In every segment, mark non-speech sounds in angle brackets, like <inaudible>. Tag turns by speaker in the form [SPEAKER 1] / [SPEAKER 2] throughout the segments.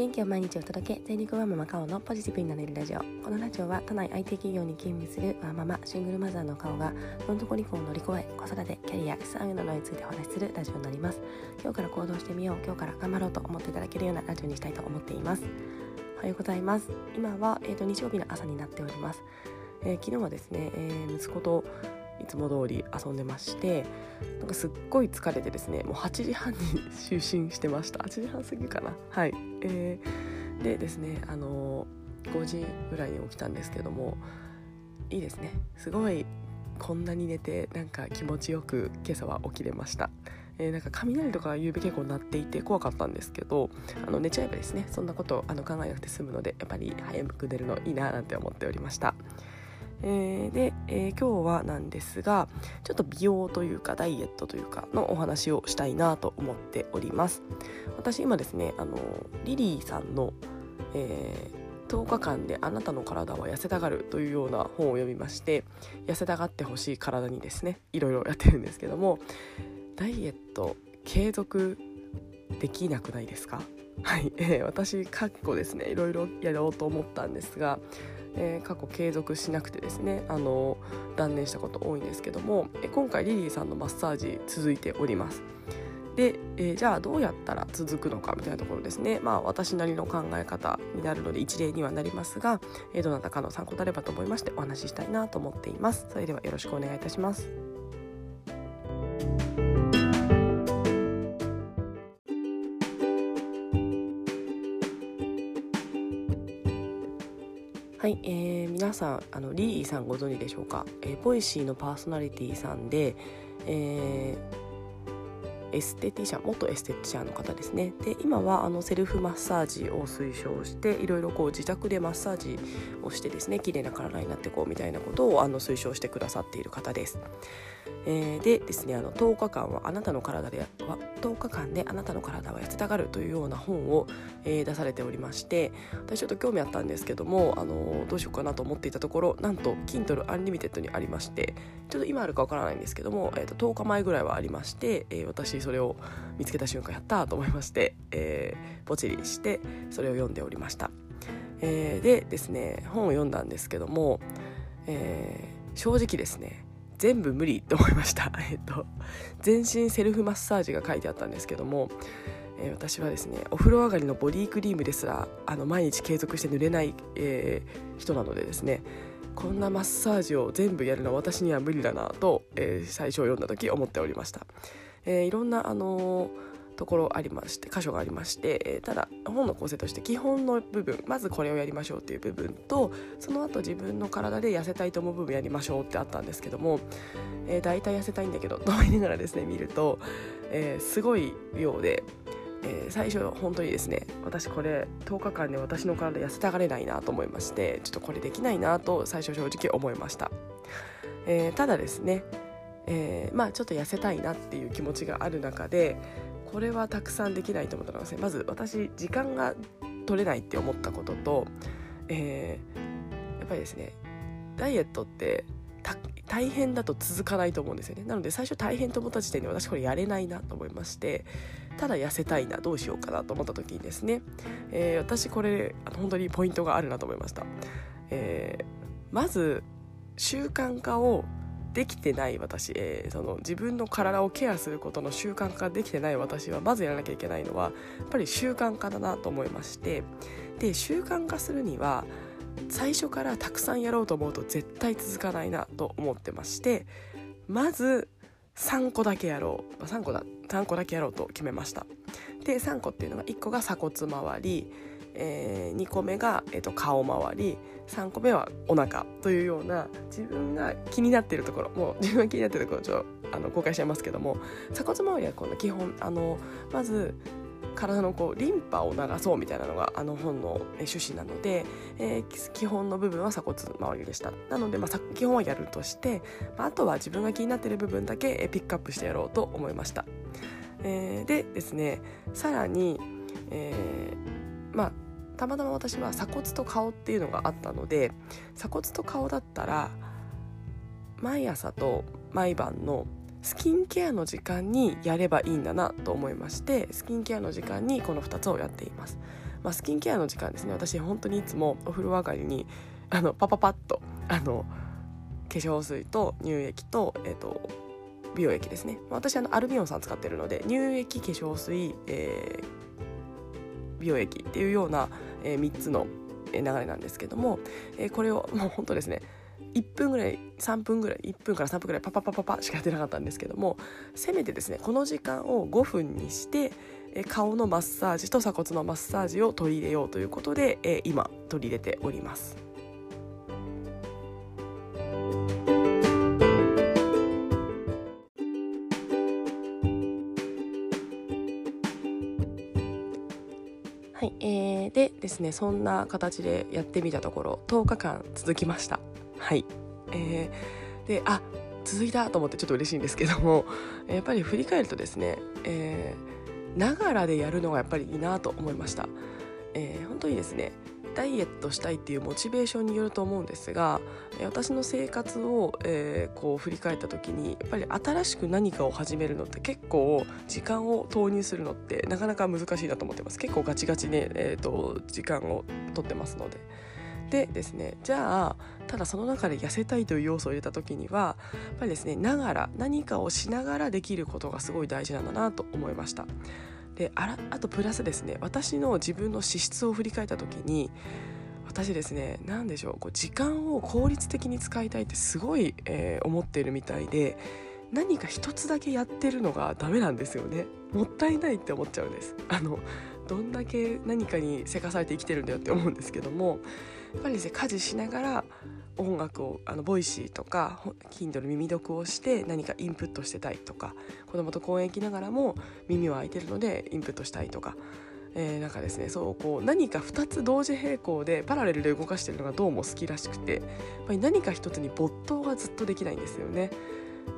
[SPEAKER 1] 元気を毎日お届け全力ワーママカオのポジティブになれるラジオ。このラジオは都内 IT 企業に勤務するワーママシングルマザーの顔がどん底離婚を乗り越え子育てキャリア資産運などについてお話しするラジオになります。今日から行動してみよう。今日から頑張ろうと思っていただけるようなラジオにしたいと思っています。おはようございます今は、えーと、日曜日の朝になっております、えー、昨日はですね、えー、息子といつも通り遊んでましてなんかすっごい疲れてですねもう8時半に就寝してました8時半過ぎかなはい、えー、でですねあのー、5時ぐらいに起きたんですけどもいいですねすごいこんなに寝てなんか気持ちよく今朝は起きれました。えー、なんか雷とか夕べ結構鳴っていて怖かったんですけどあの寝ちゃえばですねそんなことあの考えなくて済むのでやっぱり早く寝るのいいななんて思っておりました。えー、で、えー、今日はなんですがちょっと美容というかダイエットというかのお話をしたいなと思っております。私今ですねあのリリーさんの、えー、10日間であなたの体は痩せたがるというような本を読みまして痩せたがってほしい体にですねいろいろやってるんですけどもダイエット継続できなくないですか？はい、えー、私かっこですねいろいろやろうと思ったんですがえー、過去継続しなくてですねあの断念したこと多いんですけども、え今回リリーさんのマッサージ続いております。で、えー、じゃあどうやったら続くのかみたいなところですね。まあ私なりの考え方になるので一例にはなりますが、えー、どなたかの参考になればと思いましてお話ししたいなと思っています。それではよろしくお願いいたします。さんあのリーさんご存知でしょうか、えー、 Voicy のパーソナリティさんで、えー、エステティシャン元エステティシャンの方ですねで今はあのセルフマッサージを推奨していろいろこう自宅でマッサージをしてですね綺麗な体になっていこうみたいなことをあの推奨してくださっている方です。えー、でですねあの10日間はあなたの体では10日間であなたの体は痩せたがるというような本を、えー、出されておりまして私ちょっと興味あったんですけどもあのどうしようかなと思っていたところなんと Kindle Unlimited にありましてちょっと今あるかわからないんですけども、えー、と10日前ぐらいはありまして、えー、私それを見つけた瞬間やったと思いまして、えー、ポチリしてそれを読んでおりました。えー、でですね本を読んだんですけども、えー、正直ですね全部無理って思いました <laughs> えっと全身セルフマッサージが書いてあったんですけども、えー、私はですねお風呂上がりのボディクリームですらあの毎日継続して塗れない、えー、人なのでですねこんなマッサージを全部やるのは私には無理だなと、えー、最初読んだ時思っておりました、えー、いろんなあのところありまして箇所がありまして、えー、ただ本の構成として基本の部分まずこれをやりましょうっていう部分とその後自分の体で痩せたいと思う部分やりましょうってあったんですけども、えー、大体痩せたいんだけどと思いながらですね見ると、えー、すごい量で。えー、最初本当にですね私これ10日間で私の体痩せたがれないなと思いましてちょっとこれできないなと最初正直思いました、えー、ただですね、えー、まあちょっと痩せたいなっていう気持ちがある中でこれはたくさんできないと思ったのがまず私時間が取れないって思ったことと、えー、やっぱりですねダイエットって大変だと続かないと思うんですよね。なので最初大変と思った時点で私これやれないなと思いましてただ痩せたいなどうしようかなと思った時にですね、えー、私これ本当にポイントがあるなと思いました、えー、まず習慣化をできてない私、えー、その自分の体をケアすることの習慣化できてない私はまずやらなきゃいけないのはやっぱり習慣化だなと思いましてで習慣化するには最初からたくさんやろうと思うと絶対続かないなと思ってましてまず3個だけやろう、3個だ3個だけやろうと決めました。で3個っていうのが1個が鎖骨周りえー、2個目が、えーと、顔周り。3個目はお腹というような自分が気になっているところ。もう自分が気になっているところちょっとあの公開しちゃいますけども。鎖骨周りはこの基本あのまず体のこうリンパを流そうみたいなのがあの本の趣旨なので、えー、基本の部分は鎖骨周りでした。なので、まあ、基本はやるとして、まあ、あとは自分が気になっている部分だけピックアップしてやろうと思いました、えー、でですねさらに、えー、まあたまたま私は鎖骨と顔っていうのがあったので鎖骨と顔だったら毎朝と毎晩のスキンケアの時間にやればいいんだなと思いましてスキンケアの時間にこの2つをやっています。まあ、スキンケアの時間ですね。私本当にいつもお風呂上がりにあのパパパッとあの化粧水と乳液と,、えーと、美容液ですね。私あのアルビオンさん使ってるので乳液化粧水、えー、美容液っていうような、えー、3つの流れなんですけども、えー、これをもう本当ですね1分ぐらい3分ぐらい1分から3分ぐらいパパパパパしかやってなかったんですけどもせめてですねこの時間を5分にして顔のマッサージと鎖骨のマッサージを取り入れようということで今取り入れております。はい、えー、でですねそんな形でやってみたところ10日間続きました。はい。えー、であ続いたと思ってちょっと嬉しいんですけどもやっぱり振り返るとですね、え、ながらでやるのがやっぱりいいなと思いました、えー、本当にですねダイエットしたいっていうモチベーションによると思うんですが私の生活を、えー、こう振り返った時にやっぱり新しく何かを始めるのって結構時間を投入するのってなかなか難しいなと思ってます結構ガチガチね、えーと、時間を取ってますので。でですねじゃあただその中で痩せたいという要素を入れた時にはやっぱりですねながら何かをしながらできることがすごい大事なんだなと思いました。であらあとプラスですね私の自分の資質を振り返った時に私ですね何でしょうこう時間を効率的に使いたいってすごい、えー、思っているみたいで何か一つだけやってるのがダメなんですよね。もったいないって思っちゃうんです。あのどんだけ何かにせかされて生きてるんだよって思うんですけどもやっぱりですね家事しながら音楽をあの Voicy とか Kindle 耳読をして何かインプットしてたいとか子供と公園行きながらも耳は開いてるのでインプットしたいとか、えー、なんかですねそうこう何か2つ同時並行でパラレルで動かしてるのがどうも好きらしくてやっぱり何か一つに没頭がずっとできないんですよね。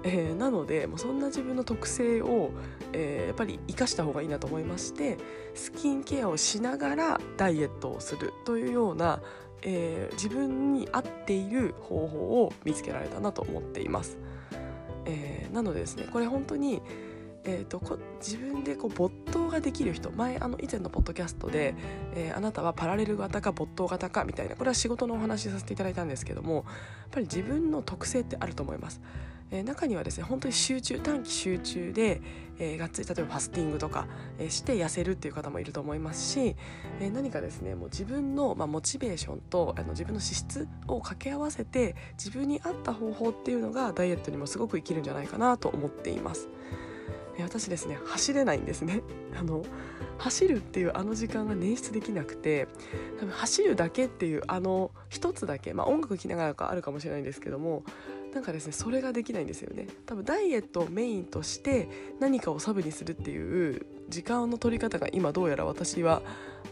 [SPEAKER 1] えー、なのでもうそんな自分の特性を、えー、やっぱり生かした方がいいなと思いましてスキンケアをしながらダイエットをするというようなえー、自分に合っている方法を見つけられたなと思っています。えー、なのでですねこれ本当に、えーと、こ自分でこう没頭ができる人前あの以前のポッドキャストで、えー、あなたはパラレル型か没頭型かみたいなこれは仕事のお話しさせていただいたんですけどもやっぱり自分の特性ってあると思います。えー、中にはですね本当に集中短期集中で、えー、がっつり例えばファスティングとか、えー、して痩せるっていう方もいると思いますし、え何かですねもう自分の、まあ、モチベーションとあの自分の資質を掛け合わせて自分に合った方法っていうのがダイエットにもすごく生きるんじゃないかなと思っています。私ですね走れないんですね <laughs> あの走るっていうあの時間が捻出できなくて多分走るだけっていうあの一つだけ、まあ、音楽聴きながらかあるかもしれないんですけどもなんかですねそれができないんですよね。多分ダイエットをメインとして何かをサブにするっていう時間の取り方が今どうやら私は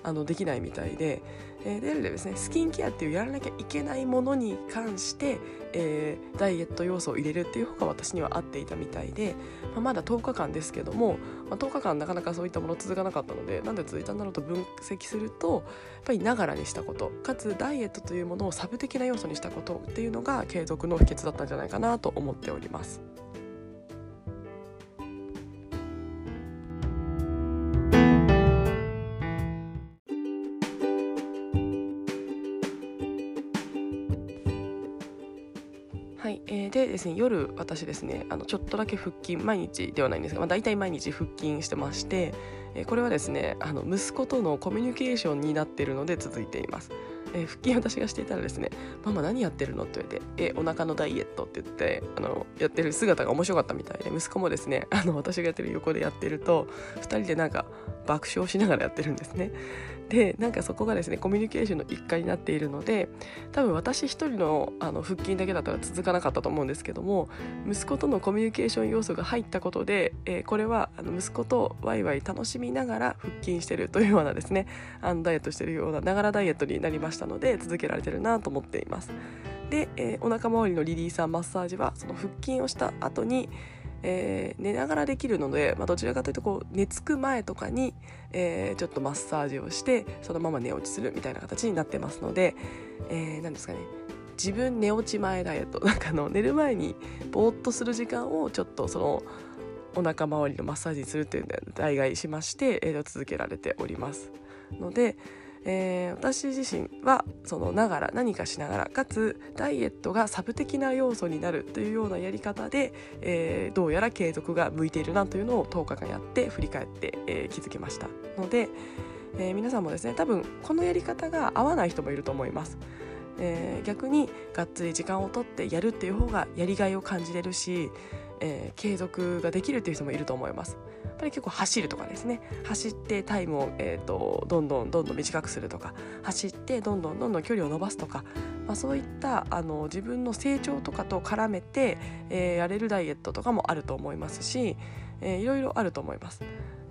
[SPEAKER 1] あのできないみたいで、えー、でですねスキンケアっていうやらなきゃいけないものに関して、えー、ダイエット要素を入れるっていう方が私には合っていたみたいで、まあ、まだ10日間ですけども、まあ、10日間なかなかそういったもの続かなかったのでなんで続いたんだろうと分析するとやっぱりながらにしたことかつダイエットというものをサブ的な要素にしたことっていうのが継続の秘訣だったんじゃないかなと思っております。でですね夜私ですねあのちょっとだけ腹筋毎日ではないんですが、まあ、大体毎日腹筋してまして、えこれはですねあの息子とのコミュニケーションになっているので続いています。えー、腹筋私がしていたらですね「ママ何やってるの?」って言われて「えお腹のダイエット」って言ってあのやってる姿が面白かったみたいで息子もですねあの私がやってる横でやってると2人でなんか爆笑しながらやってるんですね。でなんかそこがですねコミュニケーションの一環になっているので多分私一人のあの腹筋だけだったら続かなかったと思うんですけども息子とのコミュニケーション要素が入ったことで、えー、これはあの息子とワイワイ楽しみながら腹筋してるというようなですねあのダイエットしてるようなながらダイエットになりましたので続けられてるなと思っています。で、えー、お腹周りのリリーさんマッサージはその腹筋をした後にえー、寝ながらできるので、まあ、どちらかというとこう寝つく前とかに、えー、ちょっとマッサージをしてそのまま寝落ちするみたいな形になってますので、えー、ですかね。自分寝落ち前ダイエット。<laughs> なんかの寝る前にぼーっとする時間をちょっとそのお腹周りのマッサージにするっていうので代替しまして、えー、続けられておりますので、えー、私自身はそのながら何かしながらかつダイエットがサブ的な要素になるというようなやり方で、えー、どうやら継続が向いているなというのを10日間やって振り返って、えー、気づきましたので、え皆さんもですね多分このやり方が合わない人もいると思います。え逆にがっつり時間をとってやるっていう方がやりがいを感じれるし、え継続ができるっていう人もいると思います。ぱり結構走るとかですね走ってタイムを、えーと、どんどんどんどん短くするとか走ってどんどんどんどん距離を伸ばすとか、まあ、そういったあの自分の成長とかと絡めて、えー、やれるダイエットとかもあると思いますし、えー、いろいろあると思います。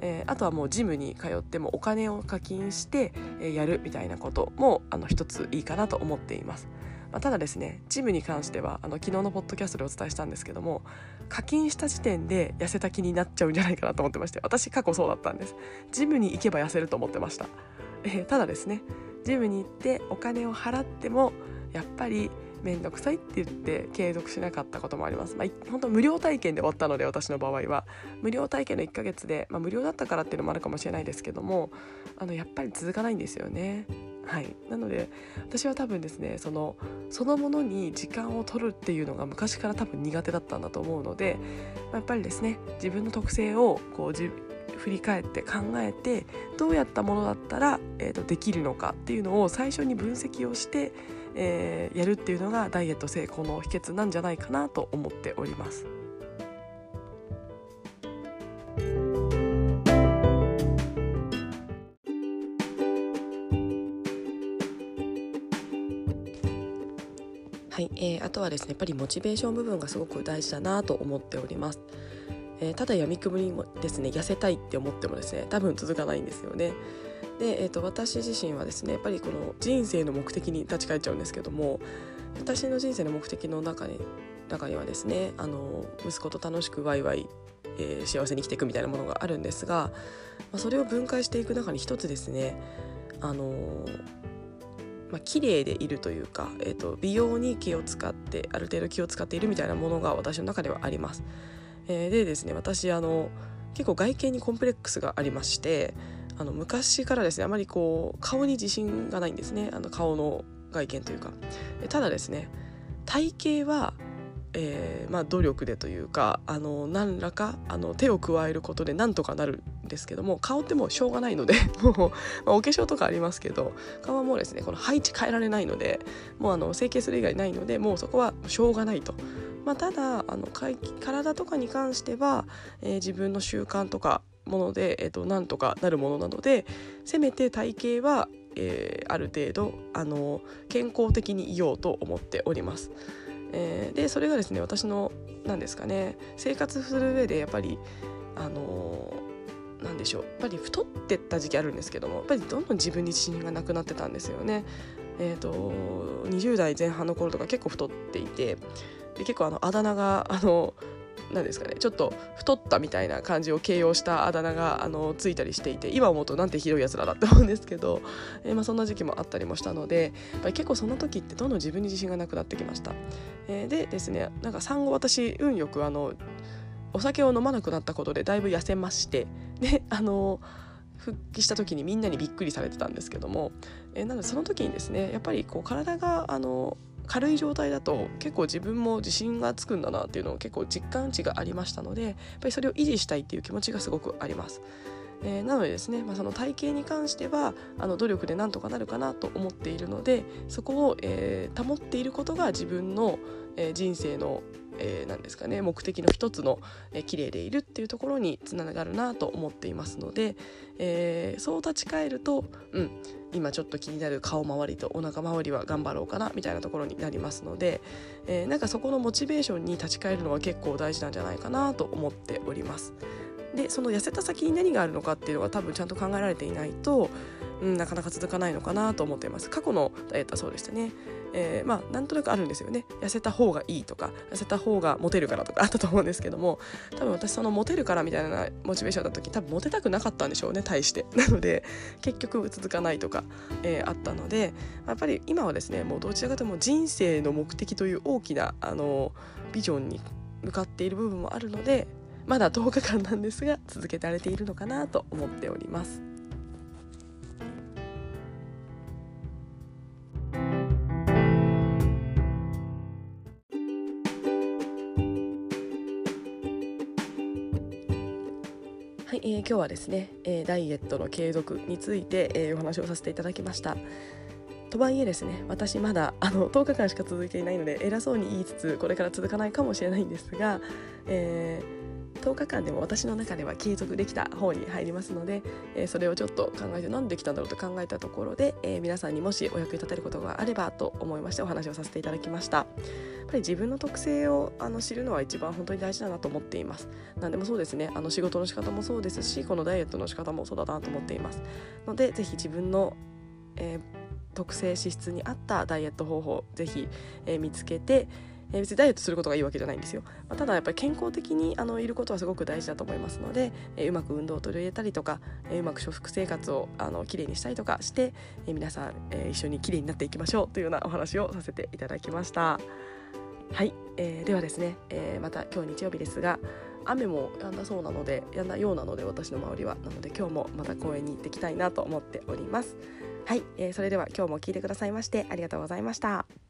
[SPEAKER 1] えー、あとはもうジムに通ってもお金を課金して、えー、やるみたいなこともあの一ついいかなと思っています。まあ、ただですねジムに関してはあの昨日のポッドキャストでお伝えしたんですけども課金した時点で痩せた気になっちゃうんじゃないかなと思ってまして私過去そうだったんですジムに行けば痩せると思ってました、えー、ただですねジムに行ってお金を払ってもやっぱり面倒くさいって言って継続しなかったこともあります。まあ、本当無料体験で終わったので私の場合は無料体験の1ヶ月で、まあ、無料だったからっていうのもあるかもしれないですけどもあのやっぱり続かないんですよね。はい、なので私は多分ですねそのそのものに時間を取るっていうのが昔から多分苦手だったんだと思うので、まあ、やっぱりですね自分の特性をこうじ振り返って考えてどうやったものだったら、えーと、できるのかっていうのを最初に分析をして、えー、やるっていうのがダイエット成功の秘訣なんじゃないかなと思っております。はい、えー、あとはですねやっぱりモチベーション部分がすごく大事だなと思っております。えー、ただ闇雲にもですね痩せたいって思ってもですね多分続かないんですよね。で、えーと、私自身はですねやっぱりこの人生の目的に立ち返っちゃうんですけども私の人生の目的の中に中にはですねあの息子と楽しくワイワイ、えー、幸せに生きていくみたいなものがあるんですが、まあ、それを分解していく中に一つですねあのまあ、綺麗でいるというか、えーと、美容に気を使ってある程度気を使っているみたいなものが私の中ではあります。えー、でですね私あの結構外見にコンプレックスがありましてあの昔からですねあまりこう顔に自信がないんですねあの顔の外見というか。ただですね体型はえーまあ、努力でというかあの何らかあの手を加えることでなんとかなるですけども顔ってもうしょうがないので <laughs> もう、まあ、お化粧とかありますけど顔はもうですねこの配置変えられないのでもうあの整形する以外ないのでもうそこはしょうがないと。まあ、ただあの体とかに関しては、えー、自分の習慣とかもので、えーと、なんとかなるものなのでせめて体型は、えー、ある程度あの健康的にいようと思っております。えー、でそれがですね私の何ですかね生活する上でやっぱりあのー、でしょうやっぱり太ってった時期あるんですけどもやっぱりどんどん自分に自信がなくなってたんですよね。えーと、20代前半の頃とか結構太っていてで結構あのあだ名があの何ですかねちょっと太ったみたいな感じを形容したあだ名があのついたりしていて今思うとなんてひどいやつらだって思うんですけど、えー、まあ、そんな時期もあったりもしたのでやっぱり結構その時ってどんどん自分に自信がなくなってきました。えー、でですねなんか産後私運よくあのお酒を飲まなくなったことでだいぶ痩せましてであの復帰した時にみんなにびっくりされてたんですけども、えー、なのでその時にですねやっぱりこう体があの軽い状態だと結構自分も自信がつくんだなっていうのを結構実感値がありましたのでやっぱりそれを維持したいっていう気持ちがすごくあります。えー、なのでですね、まあ、その体型に関してはあの努力でなんとかなるかなと思っているのでそこを、えー、保っていることが自分の、えー、人生のえー、ですかね目的の一つの、えー、綺麗でいるっていうところにつながるなと思っていますので、えー、そう立ち返ると、うん、今ちょっと気になる顔周りとお腹周りは頑張ろうかなみたいなところになりますので、えー、なんかそこのモチベーションに立ち返るのは結構大事なんじゃないかなと思っております。でその痩せた先に何があるのかっていうのが多分ちゃんと考えられていないと、うん、なかなか続かないのかなと思っています。過去のダイエットはそうでしたね、えー、まあなんとなくあるんですよね。痩せた方がいいとか痩せた方がモテるからとかあったと思うんですけども多分私そのモテるからみたいなモチベーションだった時多分モテたくなかったんでしょうね対して。<laughs> なので結局続かないとか、えー、あったのでやっぱり今はですねもうどちらかというと人生の目的という大きなあのビジョンに向かっている部分もあるのでまだ10日間なんですが続けられているのかなと思っております。今日はですね、えー、ダイエットの継続について、えー、お話をさせていただきました。とはいえですね私まだあの10日間しか続いていないので偉そうに言いつつこれから続かないかもしれないんですが、えー10日間でも私の中では継続できた方に入りますので、えー、それをちょっと考えて何できたんだろうと考えたところで、えー、皆さんにもしお役に立てることがあればと思いましてお話をさせていただきました。やっぱり自分の特性をあの知るのは一番本当に大事だなと思っています。何でもそうですね。あの仕事の仕方もそうですしこのダイエットの仕方もそうだなと思っています。のでぜひ自分の、えー、特性資質に合ったダイエット方法ぜひ、え見つけてえー、別にダイエットすることがいいわけじゃないんですよ、まあ、ただやっぱり健康的にあのいることはすごく大事だと思いますので、えー、うまく運動を取り入れたりとか、えー、うまく食生活をあのきれいにしたりとかして、え皆さん、え一緒にきれいになっていきましょうというようなお話をさせていただきました。はい、えー、ではですね、えまた今日日曜日ですが雨もやんだそうなのでやんだようなので私の周りは。なので今日もまた公園に行ってきたいなと思っております。はい、えー、それでは今日も聞いてくださいましてありがとうございました。